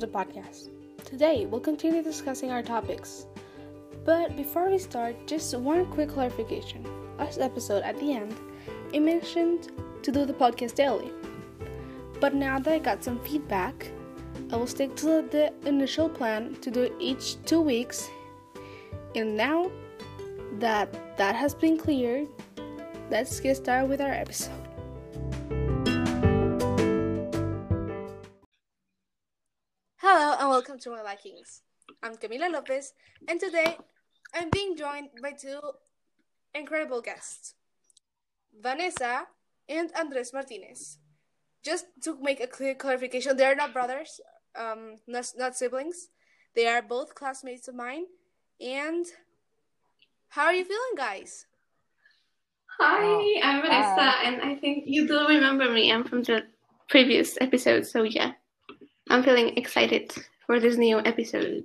the podcast. Today, we'll continue discussing our topics. But before we start, just one quick clarification. Last episode, at the end, I mentioned to do the podcast daily. But now that I got some feedback, I will stick to the initial plan to do it each two weeks. And now that that has been cleared, let's get started with our episode. Welcome to My Likings. I'm Camila Lopez, and today I'm being joined by two incredible guests, Vanessa and Andres Martinez. Just to make a clear clarification, they are not brothers, um, not, not siblings. They are both classmates of mine. And how are you feeling, guys? Hi, I'm Vanessa, and I think you do remember me. I'm from the previous episode, so yeah, I'm feeling excited for this new episode.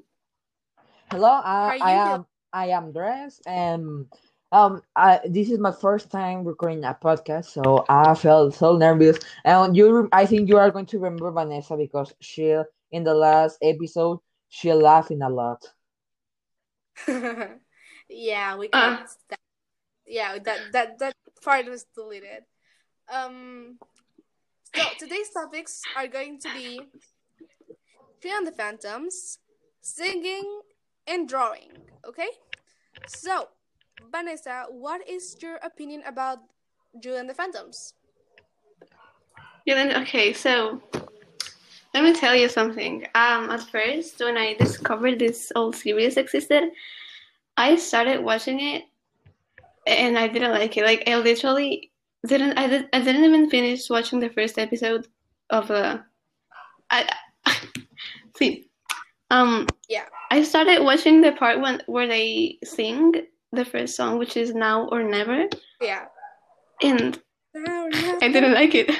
Hello, uh, I feel- am I am Dres, and um, I, this is my first time recording a podcast, so I felt so nervous. And you, I think you are going to remember Vanessa because she in the last episode she laughing a lot. yeah, we Uh. got that. Yeah, that that that part was deleted. Um, so today's topics are going to be On the Phantoms, singing, and drawing. Okay, so Vanessa, what is your opinion about Julie and the Phantoms? Yeah, then okay, so let me tell you something. Um, at first, when I discovered this old series existed, I started watching it, and I didn't like it. Like I literally didn't. I did. I didn't even finish watching the first episode of the. I see. Um, Yeah. I started watching the part when where they sing the first song, which is now or never, Yeah. and I didn't like it.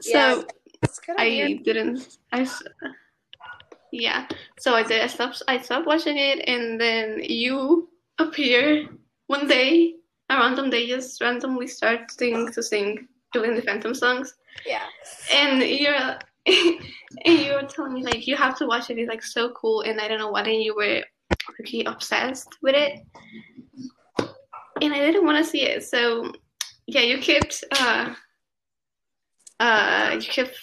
So Yeah, It's I weird. didn't. I yeah. So I did. I stopped. I stopped watching it, and then you appear one day, a random day, just randomly starting to sing Julie and the Phantom songs, Yeah. and you're and you were telling me like you have to watch it. It's like so cool, and I don't know why. and you were like obsessed with it, and I didn't want to see it. So yeah, you kept uh uh you kept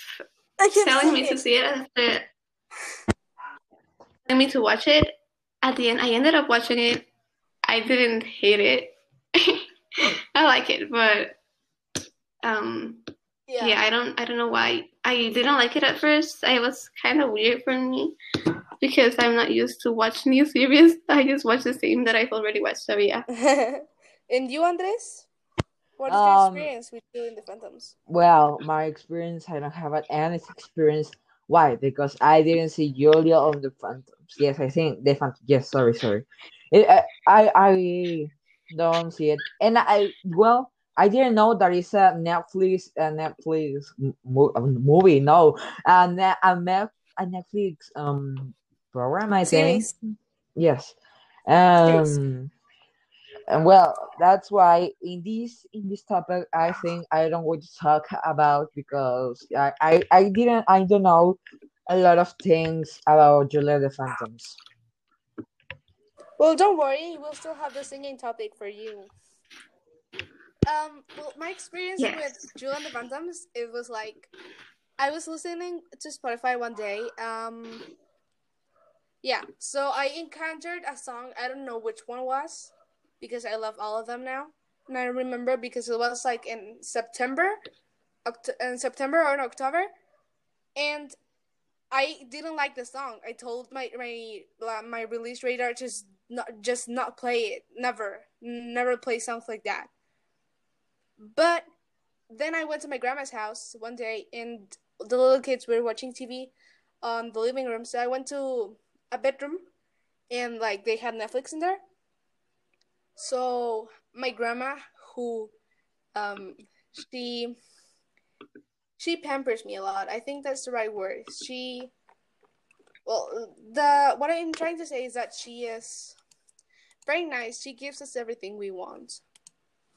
telling me saying to see it after telling me to watch it. At the end, I ended up watching it. I didn't hate it. I like it, but um, Yeah. yeah. I don't. I don't know why I didn't like it at first. I was kind of weird for me because I'm not used to watch new series. I just watch the same that I've already watched. So yeah. and you, Andres? What is your Um, experience with Julie and the Phantoms? Well, my experience, I don't have any experience. Why? Because I didn't see Julia on the Phantoms. Yes, I think the Phantom. Yes, sorry, sorry. It, I, I I don't see it, and I well, I didn't know there is a Netflix a Netflix mo- uh, movie. No, a, ne- a, Net- a Netflix um program. I think. Series. Yes. Um and well, that's why in this in this topic I think I don't want to talk about because I, I, I didn't I don't know a lot of things about Julia the Phantoms. Well, don't worry. We'll still have the singing topic for you. Um. Well, my experience Yes. with Julie and the Phantoms, it was like, I was listening to Spotify one day. Um. Yeah. So I encountered a song. I don't know which one was, because I love all of them now, and I remember because it was like in September, Oct- in September or in October, and I didn't like the song. I told my my my release radar just not just not play it. Never, never play songs like that. But then I went to my grandma's house one day, and the little kids were watching TV on the living room. So I went to a bedroom, and like they had Netflix in there. So my grandma, who, um, she she pampers me a lot. I think that's the right word. She well, the what I'm trying to say is that she is very nice. She gives us everything we want.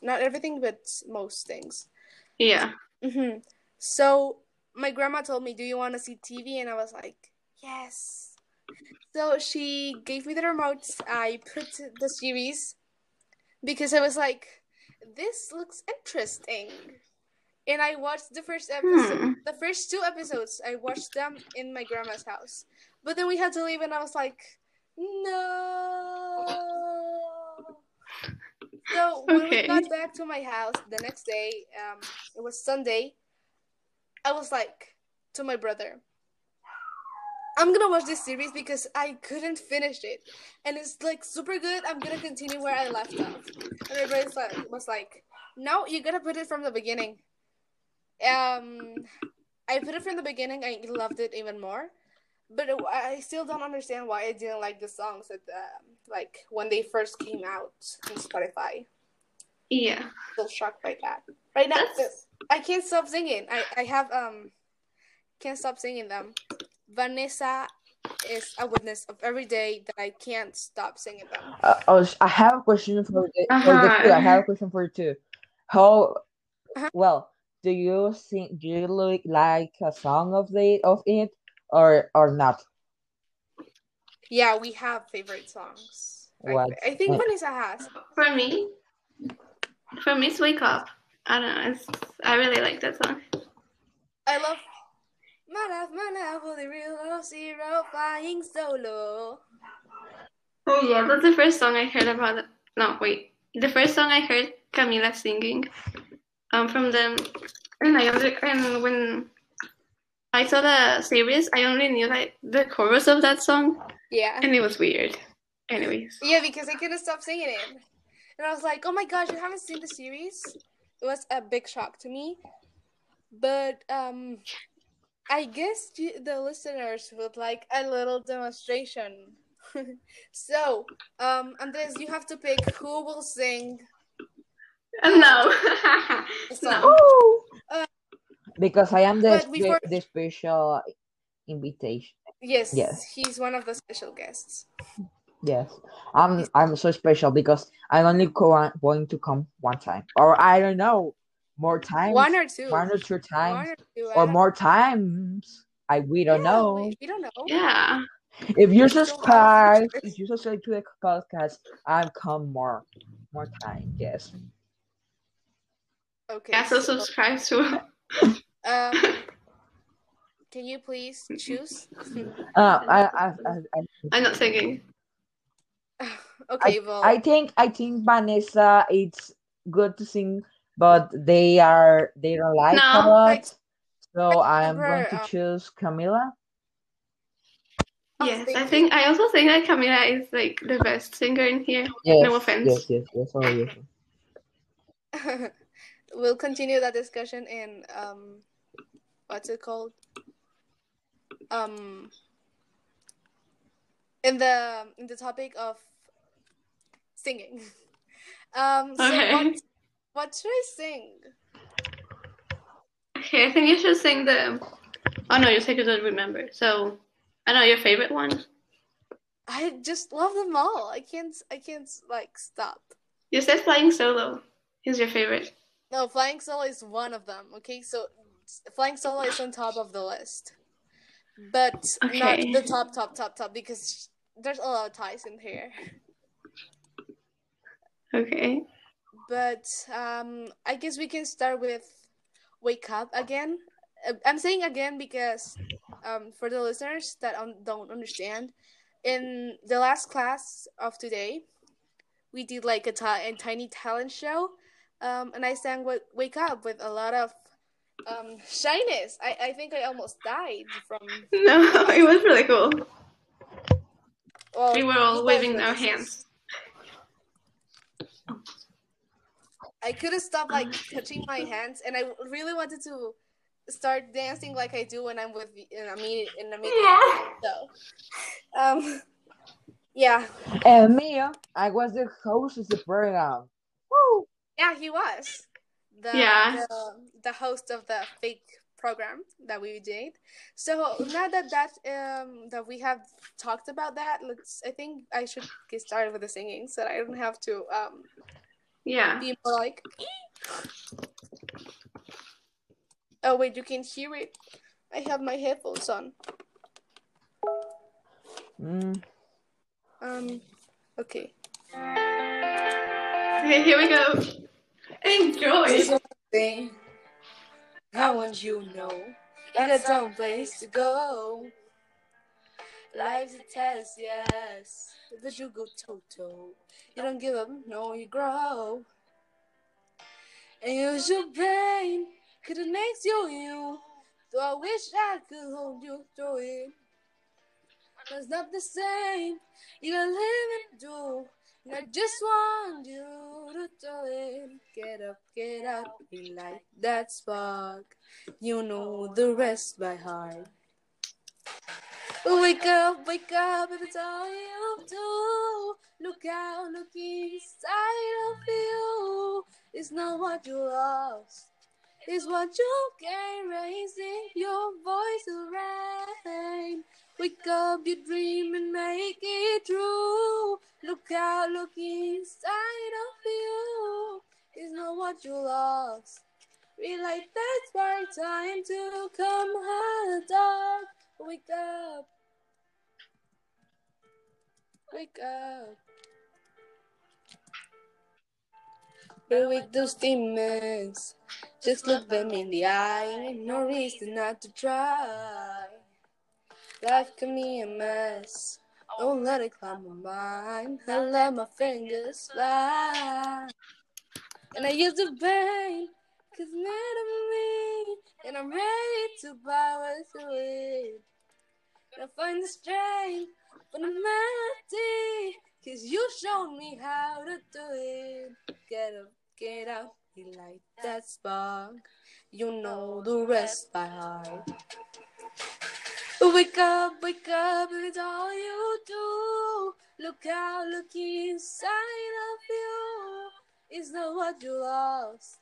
Not everything, but most things. Yeah. hmm So my grandma told me, "Do you want to see TV?" And I was like, Yes. So she gave me the remote. I put the series because I was like, this looks interesting. And I watched the first episode, Hmm. the first two episodes. I watched them in my grandma's house. But then we had to leave, and I was like, no. So when we got back to my house the next day, um, it was Sunday. I was like to my brother, I'm gonna watch this series because I couldn't finish it, and it's like super good. I'm gonna continue where I left off. And my brother was like- was like, "No, you gotta put it from the beginning." Um, I put it from the beginning. I loved it even more, but it, I still don't understand why I didn't like the songs at the like when they first came out on Spotify. Yeah. i Still shocked by that. Right now, That's- I can't stop singing. I I have um can't stop singing them. Vanessa is a witness of every day that I can't stop singing them. Uh, oh, I have a question for the, for the Uh-huh. two. I have a question for you too. How Uh-huh. well do you sing? Do you like like a song of the of it or or not? Yeah, we have favorite songs. What? I think what- Vanessa has. For me, for me, it's Wake Up. I don't know. It's, I really like that song. I love my life, my life, holy real oh, zero flying solo. Oh yeah, that's the first song I heard about. It. No, wait. The first song I heard Camila singing, um, from them, and I under, and when I saw the series, I only knew like the chorus of that song, Yeah. and it was weird. Anyways, Yeah, because I couldn't stop singing it. And I was like, oh my gosh, you haven't seen the series? It was a big shock to me. But um I guess the listeners would like a little demonstration. so, um Andres, you have to pick who will sing no, no. Because I am the spe- before- the special invitation. Yes, Yes. he's one of the special guests. Yes, I'm I'm so special because I'm only co- going to come one time, or I don't know, more times, One or two. one or two times, One or two. Or don't- more times. I we don't Yeah, know. We, we don't know. Yeah. If you We don't have subscribe, if you subscribe to the podcast, I'll come more, more time. Yes. Okay. Yeah. So so, subscribe to. um can you please choose? Uh, I, I, I, I, I'm not singing. okay, well I think, I think Vanessa, it's good to sing, but they are they don't like a lot. I- So I I'm going to uh, choose Camila. Yes, I think I also think that Camila is like the best singer in here. Yes, No offense. yes, yes, yes, oh, yes. we'll continue that discussion in um what's it called um in the in the topic of singing um so Okay. what what should i sing Okay, I think you should sing the. Oh no, you said you don't remember. So, I know your favorite one. i just love them all i can't i can't like stop You said Flying Solo is your favorite. no flying solo is one of them okay so flying solo is on top of the list but not the top top top top because there's a lot of ties in here. Okay. but um i guess we can start with wake up again. Uh, i'm saying again because um for the listeners that don't understand in the last class of today we did like a, ti- tiny talent show um and i sang wa- wake up with a lot of um shyness i i think i almost died from No, it was really cool. well We were all waving our hands. I couldn't stop like touching my hands, and I really wanted to start dancing like I do when I'm with in a meet in a meeting. So, um, yeah, And me, I was the host of the program. Woo! yeah, he was the Yeah. the, the host of the fake program that we did. So now that that um that we have talked about that, let's. I think I should get started with the singing so that I don't have to um Yeah. be more like. Oh wait, you can hear it. I have my headphones on. Mm, Um, okay. Okay, here we go. Enjoy. Something I want you to know. Got a dumb place to go. Life's a test, yes. But you go toe. You don't give up, no, you grow. And use your brain, cause it makes you you. Though I wish I could hold you through it. It's not the same. You gotta live and do. And I just want you to do it. Get up, get up, be like that spark. You know the rest by heart. Wake up, wake up, if it's all you do. Look out, look inside of you. It's not what you lost. It's what you gain, raising your voice rain. Wake up your dream and make it true. Look out, look inside of you. It's not what you lost. Realize that's right time to come of dark. Wake up. Wake up. Break those demons. Just look them in the eye. No reason not to try. Life can be a mess. Don't let it climb my mind. I let my fingers fly. And I use the pain, cause made of me. And I'm ready to power through it. And I find the strength for the melody. Cause you showed me how to do it. Get up, get up, you like that spark. You know the rest by heart. Wake up, wake up, it's all you do. Look out, look inside of you. It's not what you lost,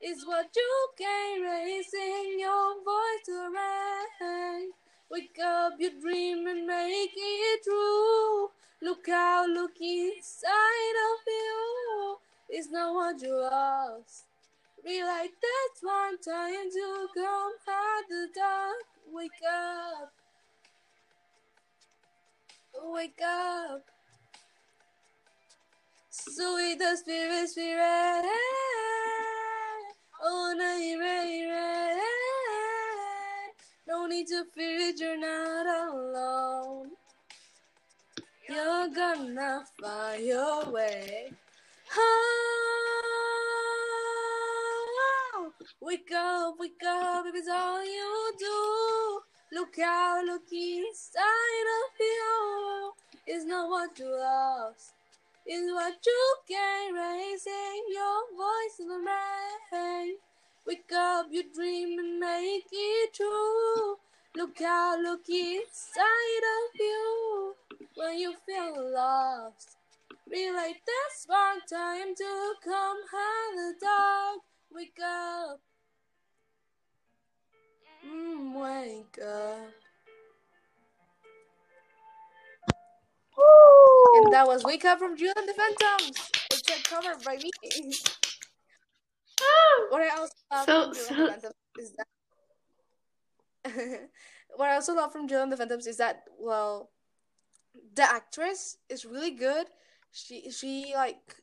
it's what you gain, raising your voice to rain. Wake up your dream and make it true. Look out, look inside of you. It's not what you lost. Realize that's one time to come out the dark. Wake up. Oh, wake up. Sweet the spirit, spirit. Oh, night, rain, rain. No need to fear it, you're not alone. You're gonna find your way. Oh, wake up, wake up, if it's all you do. Look out, look inside of you. It's not what you lost, it's what you gain. Raising your voice in the rain. Wake up your dream and make it true. Look out, look inside of you. When you feel lost, realize that's one time to come out the dark. Wake up. Mm, wake up. And that was Wake Up from Julie and the Phantoms. It's a cover by me. what I also love So- from Julie so- and the Phantoms is that what I also love from Julie and the Phantoms is that well the actress is really good. She she like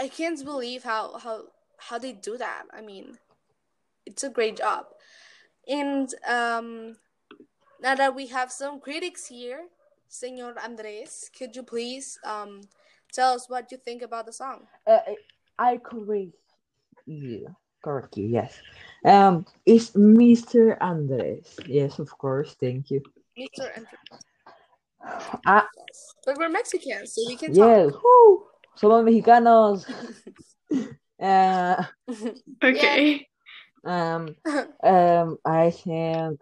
I can't believe how how how they do that. I mean, it's a great job. And um now that we have some critics here, Senor Andres, could you please um tell us what you think about the song? uh, I correct you. Correct you. Yes. Um, it's Mr. Andres. Yes, of course. Thank you. Mr. Andres. Ah, But we're Mexicans, so we can yes. Woo! Somos mexicanos. uh, Okay. Um, um, I think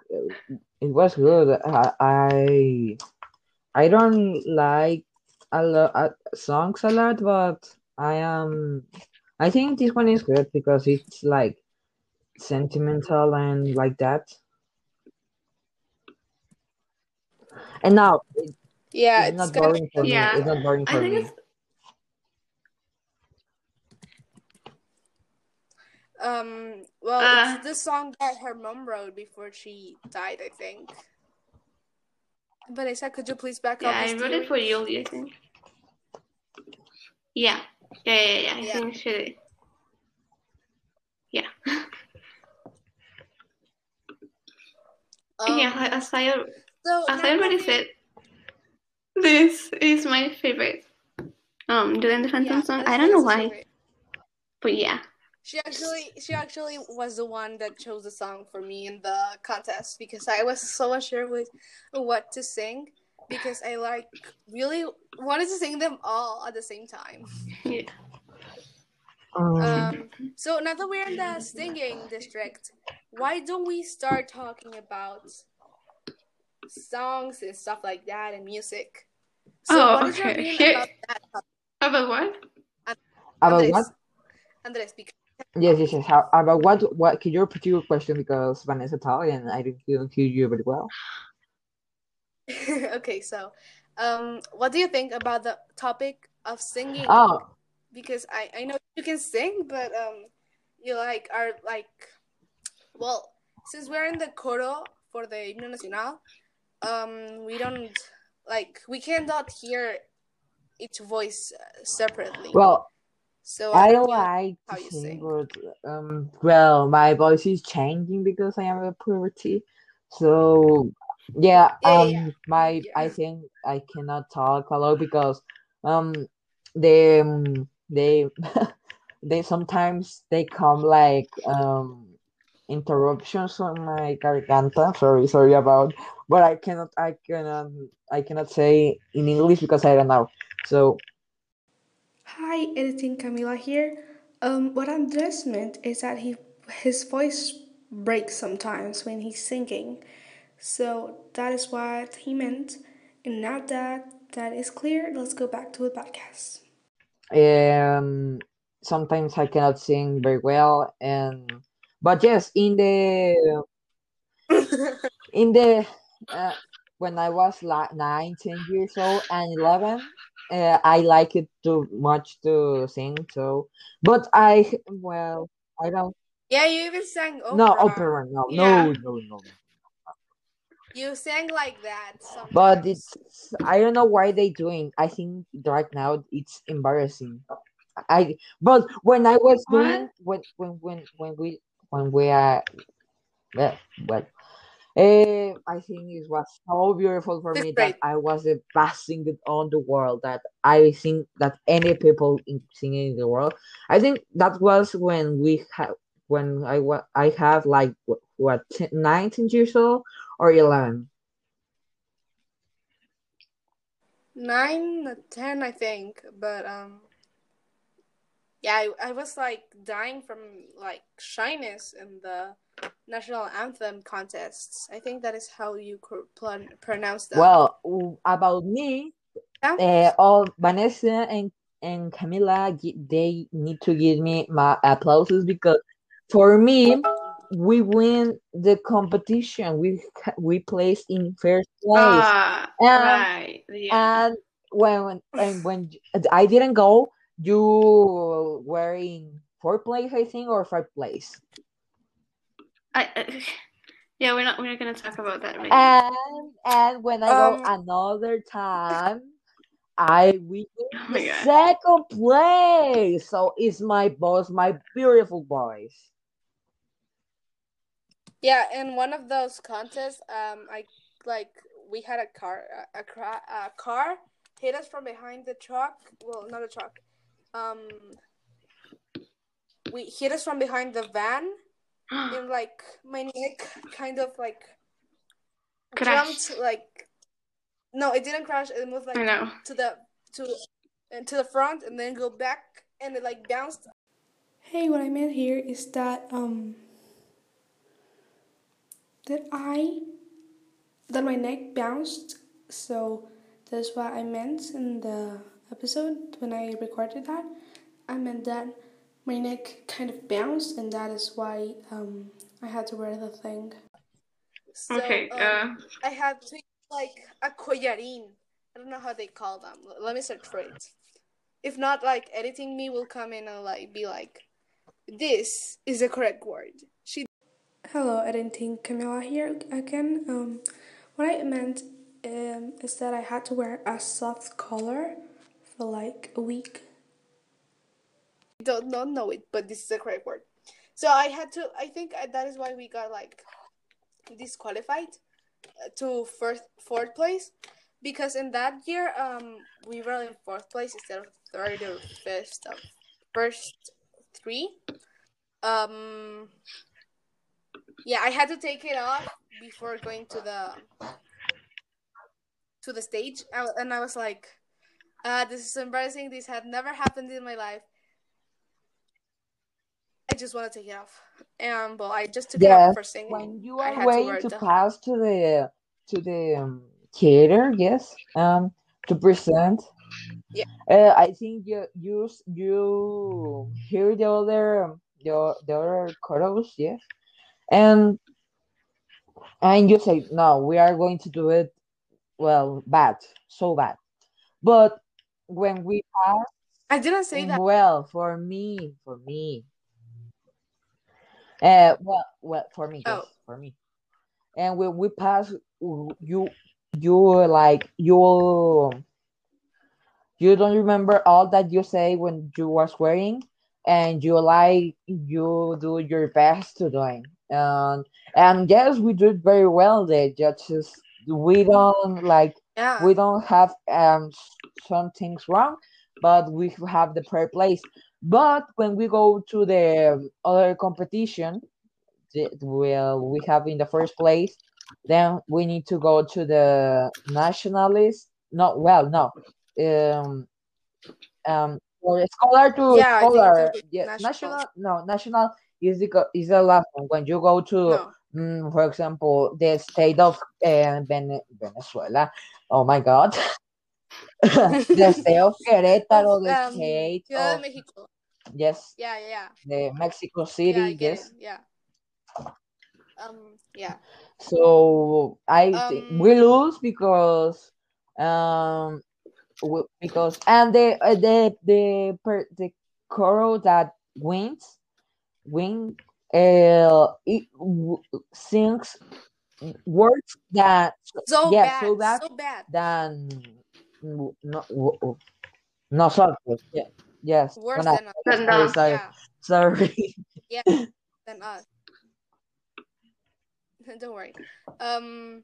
it was good. I, I, I don't like a lot uh, songs a lot, but I am. I think this one is good because it's like sentimental and like that. And now it, Yeah, it's it's not boring for Yeah, me. It's not boring I for think me. it's um well Uh. it's the song that her mom wrote before she died, I think. Vanessa, could you please back Yeah, up? I this wrote it for Yuli, I think. Yeah. Yeah, yeah, yeah. I Yeah. think she did. Yeah. yeah, Um, as I, so as I already said, this is my favorite. Um, Julie and the Phantom yeah, song. I don't know why, favorite. but yeah. She actually, she actually was the one that chose the song for me in the contest because I was so unsure with what to sing because I like really wanted to sing them all at the same time. yeah. Um, Um, so now that we're in the singing district, why don't we start talking about songs and stuff like that and music? So Oh, what is your okay. opinion about that, About what? about Andres? what? Andres, because Yes, yes, yes. How, about what? What? Can you repeat your question because Vanessa talked and I didn't hear hear you very well. okay, so um, what do you think about the topic of singing? Oh, Because I I know you can sing, but um, you like are like, well, since we're in the coro for the himno nacional, um, we don't like we cannot hear each voice separately. well, so I don't like how you sing, sing. but um, well, my voice is changing because I am a puberty. So yeah, Yeah, um, yeah, my yeah. I think I cannot talk a lot because um, they um, they they sometimes they come like um interruptions on my garganta. Sorry, sorry about, but I cannot I cannot I cannot say in English because I don't know. So Hi, editing Camila here. Um, what Andres meant is that he his voice breaks sometimes when he's singing, so that is what he meant. And now that that is clear, let's go back to the podcast. um sometimes I cannot sing very well and but yes in the in the uh, when I was like nine, ten years old and eleven uh, I like it too much to sing so but I well I don't yeah, you even sang opera. no opera no Yeah. no no no You sang like that sometimes. but it's I don't know why they doing I think right now it's embarrassing I but when I was What? doing when when when when we when we are well, well eh, I think it was so beautiful for me grade. that I was the best singer on the world that I think that any people in singing in the world I think that was when we have when I wa- I have like what, what 10, 19 years old or 11 nine, ten, I think. But um, yeah, I, I was like dying from like shyness in the national anthem contests. I think that is how you pronounce them. well about me Yeah? uh, all Vanessa and and Camila they need to give me my applauses because for me we win the competition we we placed in first place Ah, and right. Yeah. and when when and when I didn't go you were in fourth place I think or fifth place I, I, yeah, we're not we're not gonna talk about that right and and when I go Um, another time I win Oh the my god. second place. So it's my boss, my beautiful boys. Yeah, in one of those contests, um, I like we had a car, a, a, cra- a car hit us from behind the truck. Well, not a truck. Um, we hit us from behind the van, and like my neck kind of like Crashed. jumped. Like, no, it didn't crash. It moved like I know. to the to and to the front, and then go back, and it like bounced. Hey, what I meant here is that um that I that my neck bounced. So that's what I meant in the episode when I recorded that. I meant that my neck kind of bounced, and that is why um I had to wear the thing. So, Okay. um, Uh, I had to like a collarín. I don't know how they call them. Let me search for it. If not, like editing me will come in and like be like, "This is the correct word." She. Hello, editing Camila here again. Um, what I meant um, is that I had to wear a soft collar for like a week. Don't not know it, but this is the correct word. So I had to. I think that is why we got like disqualified uh, to first fourth place because in that year um we were in fourth place instead of third or fifth of first three. Um. Yeah, I had to take it off before going to the to the stage, and I was like, uh, "This is embarrassing. This had never happened in my life. I just want to take it off." And well, I just took it off for singing. when you are had to waiting to pass to the to the um, theater, yes, um, to present. Yeah. Uh, I think you you you hear the other the the other chorus, yes, and and you say no, we are going to do it well, bad, so bad. But when we pass, I didn't say that. well, for me, for me, uh, well, well, for me, yes, Oh. for me. And when we pass, you you like you you don't remember all that you say when you was wearing, and you like you do your best to doing. And and yes, we do it very well. The judges, we don't like Yeah. we don't have um some things wrong, but we have the prayer place. But when we go to the other competition, well, we have in the first place, then we need to go to the nationalist. No, well, no, um, um, or scholar to Yeah, scholar. Yeah, national. national. No, national is the is the last one. When you go to No. Mm, for example, the state of uh, Venezuela. Oh my God. the state of Querétaro, the um, state Ciudad of de Mexico. Yes, Yeah, yeah, yeah. the Mexico City, get yes. it. Yeah. Um. Yeah. So I think we Um. lose because um because and the uh, the the per, the choral that wins win uh it w- sings words that So yeah bad. so bad So bad. than no no nosotros yeah yes Worse than us. than us. Than sorry sorry Yeah. sorry Yeah. Than us. Don't worry. Um.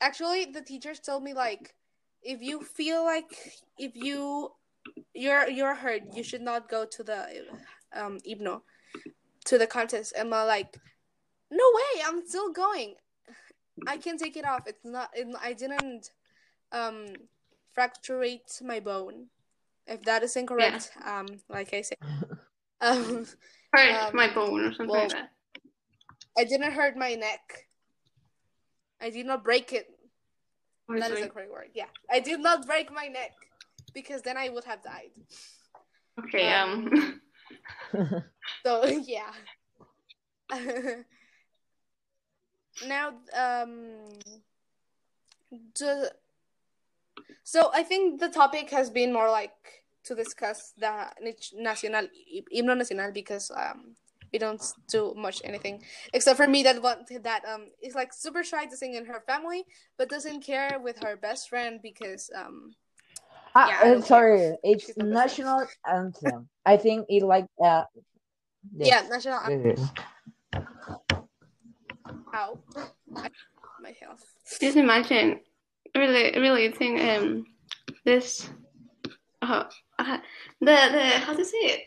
Actually, the teachers told me like, if you feel like if you you're you're hurt, you should not go to the um himno to the contest. And I'm like, no way, I'm still going. I can take it off. It's not. It, I didn't um fracturate my bone. If that is incorrect, um, like I said, um, Hurt Um, my bone or something well, like that. I didn't hurt my neck. I did not break it. That is Obviously. the correct word. Yeah, I did not break my neck because then I would have died. Okay, um, So yeah. now, um, the so I think the topic has been more like to discuss the national nacional himno nacional because um we don't do much anything except for me that one that um is like super shy to sing in her family but doesn't care with her best friend because um Ah, Yeah, I care. sorry, it's She's my national anthem. I think it like uh yeah national yes, yes. ow my health just imagine, really, really think um, this, uh, uh, the the how to say it?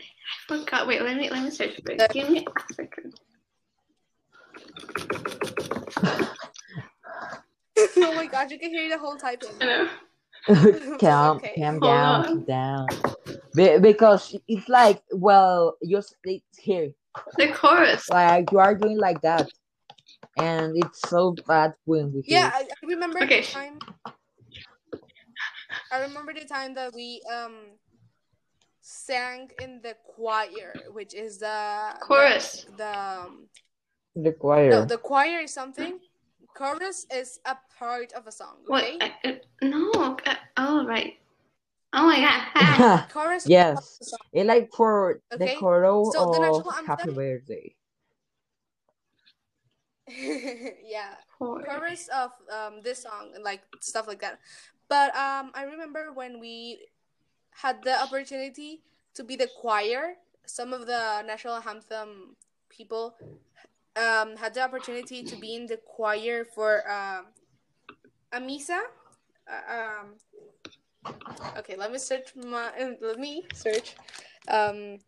I forgot. Wait, let me let me search for it. Give me a second. oh my god you can hear the whole typing I know. calm, Okay. calm Hold down, on. calm down. Be- because it's like, well, you're it's here, The chorus. like you are doing like that, and it's so bad when we hear. Yeah, I, I remember Okay. the time. I remember the time that we um sang in the choir, which is the Chorus. The, the um, the choir. no, the choir is something. Chorus is a part of a song. What? Okay. I, I, no. Uh, oh right. Oh my god. Chorus. yes, part of the song. it's like for the Okay, choral so of national Happy Birthday. yeah, Poor. chorus of um this song and like stuff like that. But um, I remember when we had the opportunity to be the choir. Some of the national anthem people um had the opportunity to be in the choir for um a misa. Uh, um, okay, let me search my. uh, Let me search. Um,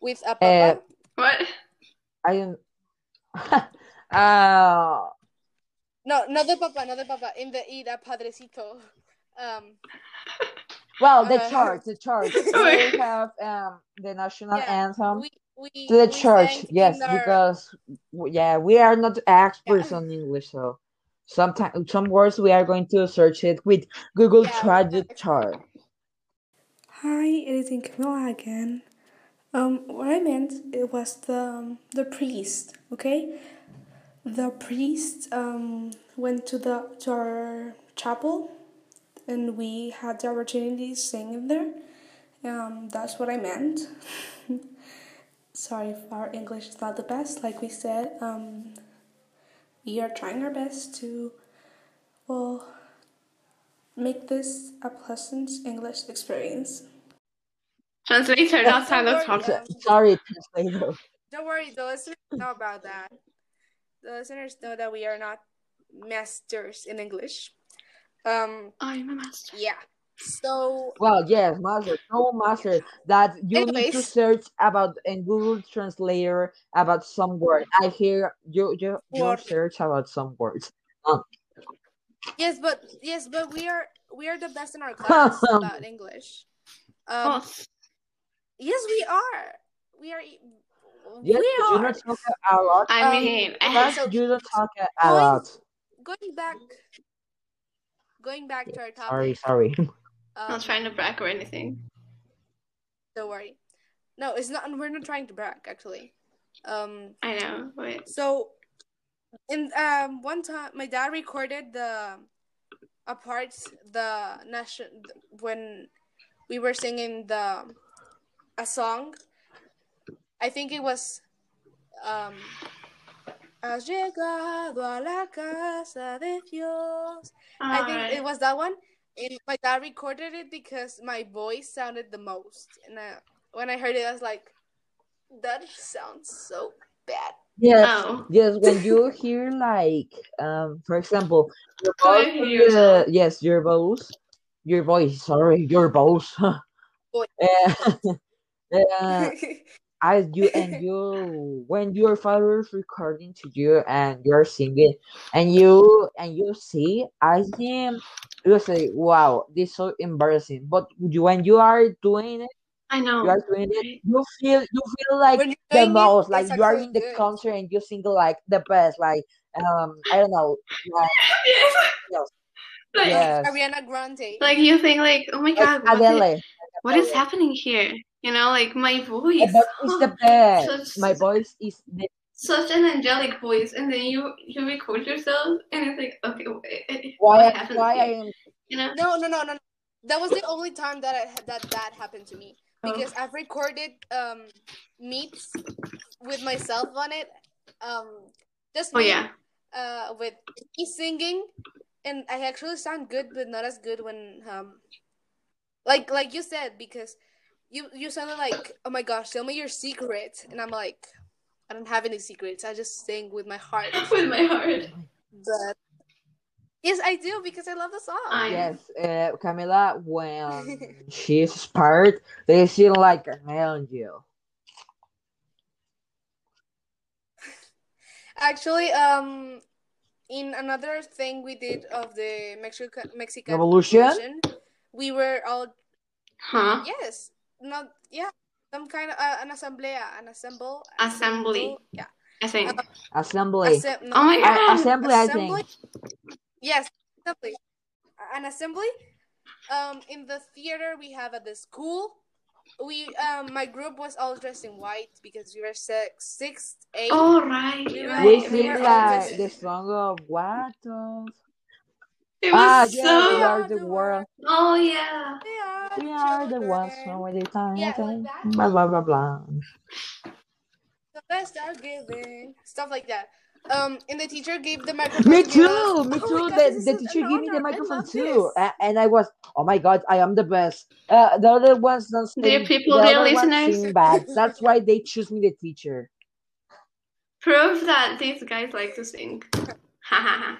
with a papa. Uh, What? I am. uh, no, not the papa, not the papa. In the in the padrecito. Um, well, the Uh, church, the church. Sorry. we have um the national Yeah, anthem we we to the we church. Yes, our- because yeah, we are not experts on English, so sometimes some words we are going to search it with Google Yeah, Traductor. Hi, it is in Camila again. Um, what I meant it was the um, the priest. Okay, the priest um went to the to our chapel, and we had the opportunity to sing in there. Um, that's what I meant. Sorry if our English is not the best. Like we said, um, we are trying our best to, well, make this a pleasant English experience. Translator, not Don't Tyler worry, Sorry, translator. Don't worry, the listeners know about that. The listeners know that we are not masters in English. Um, I'm a master. yeah. So Well, yes, master, no master. That you need to search about in Google Translator about some word. I hear you you you Word. search about some words. yes, but yes, but we are we are the best in our class about English. Um, Oh, yes, we are. We are. Yes, we you are. don't talk a lot. I Um, mean, okay, But so you don't talk a, a going- lot. Going back. Going back to our topic. Sorry, sorry. Um, not trying to brag or anything. Don't worry. No, it's not. We're not trying to brag, actually. Um. I know. Wait. So, in um one time, my dad recorded the a part the nation when we were singing the a song. I think it was um. Has llegado a la casa de Dios. I think Alright. it was that one. And my dad recorded it because my voice sounded the most, and uh, when I heard it, I was like, "That sounds so bad." Yes, Oh. yes. When you hear like, um, for example, your voice, hear in yourself? yes, your voice, your voice. Sorry, your voice. Voice. Uh, uh, as you and you when your father is recording to you and you're singing and you and you see I think you say wow this is so embarrassing but you, when you are doing it I know. you are doing it you feel you feel like you're the doing it, most like you are in the good. concert and you sing like the best like um I don't know like yes. Yes. Like, yes Ariana Grande. like you think like, oh my like god, what is, Adele what is happening here? You know, like my voice. but it's the best Such- my voice is the such an angelic voice, and then you you record yourself, and it's like, okay, wait, why why I am You know? No, no, no, no. no. That was the only time that I that that happened to me Oh. because I've recorded um meets with myself on it. Um, just Oh me, yeah. uh, with me singing, and I actually sound good, but not as good when um, like like you said because you you sounded like oh my gosh, tell me your secret, and I'm like. I don't have any secrets. I just sing with my heart. With my heart. But yes, I do because I love the song. I- Yes, uh, Camila, when she's inspired, they seem like an angel. Actually, um, in another thing we did of the Mexican Mexican Revolution? Revolution, we were all Huh? yes, not yeah, some kind of uh, an assemblea, an assemble, Assembly. yeah, I think. Uh, Assembly. Assem- no, Oh my A- god. assembly, I think. Yes, assembly, an assembly. Um, in the theater we have at the school. We um, my group was all dressed in white because we were six, sixth, eighth. Oh right, We right. were- We we sing were like the song of what? Of- It Ah, was yeah, we are the world. Oh yeah. We are, We the ones children. from the time. Yeah, like. Blah blah blah blah. the best are giving stuff like that um, and the teacher gave the microphone. Me too. us. Me Oh too. God, the this the teacher gave me the microphone too, this. and I was, oh my god, I am the best. Uh, the other ones don't Dear sing, people, the dear other listeners. sing bad. That's why they choose me the teacher. Proof that these guys like to sing. Ha ha ha.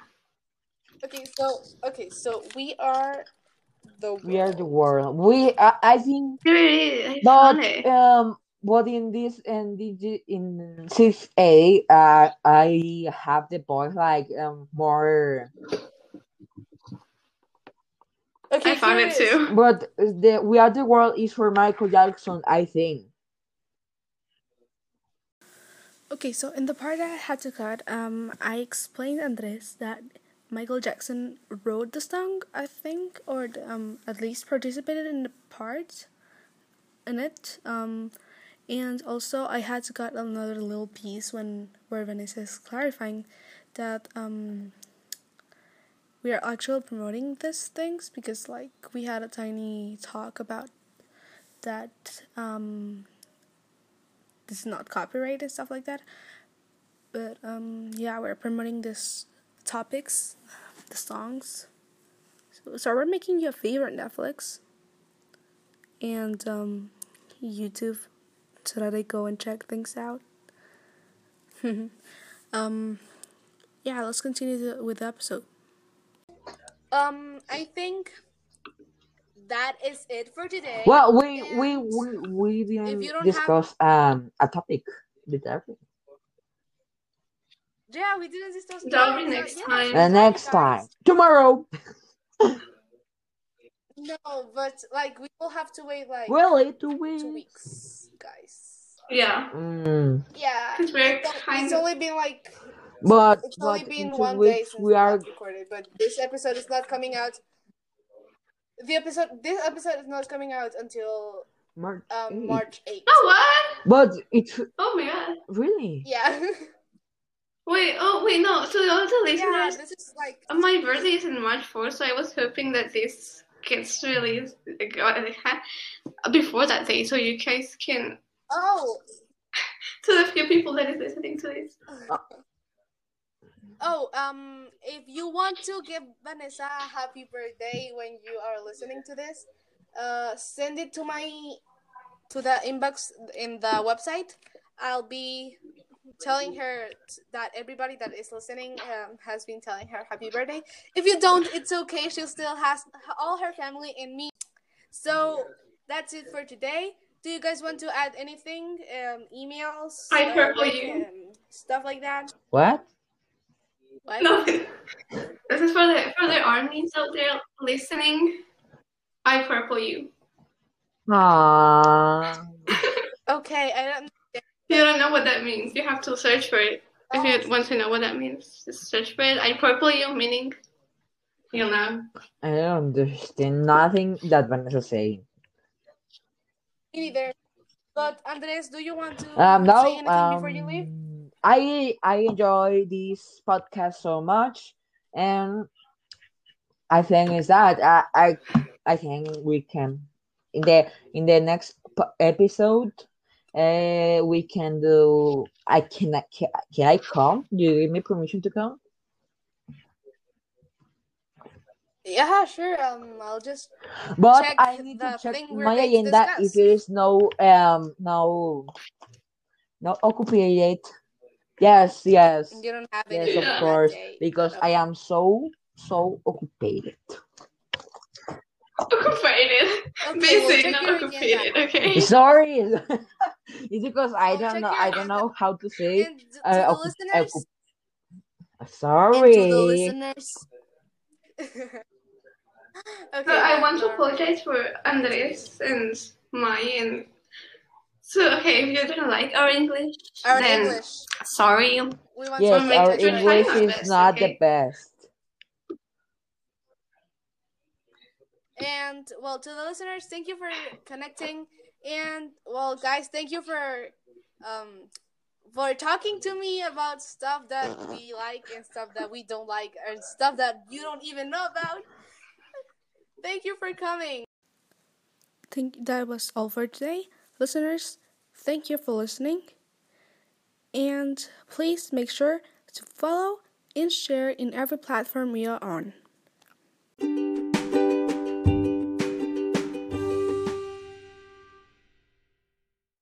Okay, so okay, so we are the world. We are the world. world. We, I, I think, Really, I but found it. um, but in this and in in six A, uh, I have the voice like um more, Okay, I found here it is. too. but the We Are the World is for Michael Jackson, I think. Okay, so in the part that I had to cut, um, I explained Andres that Michael Jackson wrote the song, I think, or um, at least participated in the part in it. Um, and also I had got another little piece when where Vanessa is clarifying that um, we are actually promoting these things because like we had a tiny talk about that um, this is not copyright and stuff like that. But um, yeah, we're promoting this topics, the songs. So, so we're making your favorite Netflix and um, YouTube so that I go and check things out. um, yeah, let's continue the, with the episode. Um, I think that is it for today. Well, we we And we, we didn't you don't have- discuss um a topic. Did everything. Yeah, we didn't discuss. That'll be next yeah, time. The next time, tomorrow. No, but like we will have to wait like Really, two weeks. two weeks, guys. Yeah, Mm. Yeah, because we're it's, o- kind it's of. only been like But it's only been in one day since we are recorded, but this episode is not coming out. The episode, this episode is not coming out until March. um 8th. March eighth. Oh what? But it's Oh my god. really. Yeah, Wait. Oh wait. No. So all the other yeah. listeners, This is like my birthday is in March 4th, so I was hoping that this gets released uh, before that day, so you guys can. oh To the few people that is listening to this. oh um if you want to give Vanessa a happy birthday when you are listening to this, uh send it to my to the inbox in the website. I'll be telling her t- that everybody that is listening um, has been telling her happy birthday. If you don't, it's okay. She still has all her family and me. So that's it for today. Do you guys want to add anything? Um, emails, I purple you. um, stuff like that. What? What? No. this is for the for the armies out there listening. I purple you. Aww. Okay, I don't. You don't know what that means. You have to search for it. If you want to know what that means, just search for it. I purple you, meaning you'll know. I don't understand nothing that Vanessa's saying. Me neither. But Andres, do you want to Um, say no. anything before you leave? Um, I I enjoy this podcast so much, and I think is that I I I think we can in the in the next episode. Uh, we can do. I can. Can, can I come? Do you give me permission to come? Yeah, sure. Um, I'll just But Check I need to check thing we're my going to agenda if there is no um no no occupied. Yes, yes, you don't have yes, of course, day. because I am so so occupied. Occupied. Okay, we'll Busy, not occupied. Okay. Sorry, it's because I don't know. I don't know how to say. And to Uh, the occup- listeners, occup- and to the Sorry. listeners. okay, So I want to apologize for Andres and Mai and so okay, if you didn't like our English, Our then English. sorry. We want Yes, to make our it- we're trying English is best, not okay? the best. And well, to the listeners, thank you for connecting. And well, guys, thank you for um for talking to me about stuff that we like and stuff that we don't like, and stuff that you don't even know about. Thank you for coming. think that was all for today. Listeners, thank you for listening. And please make sure to follow and share in every platform we are on.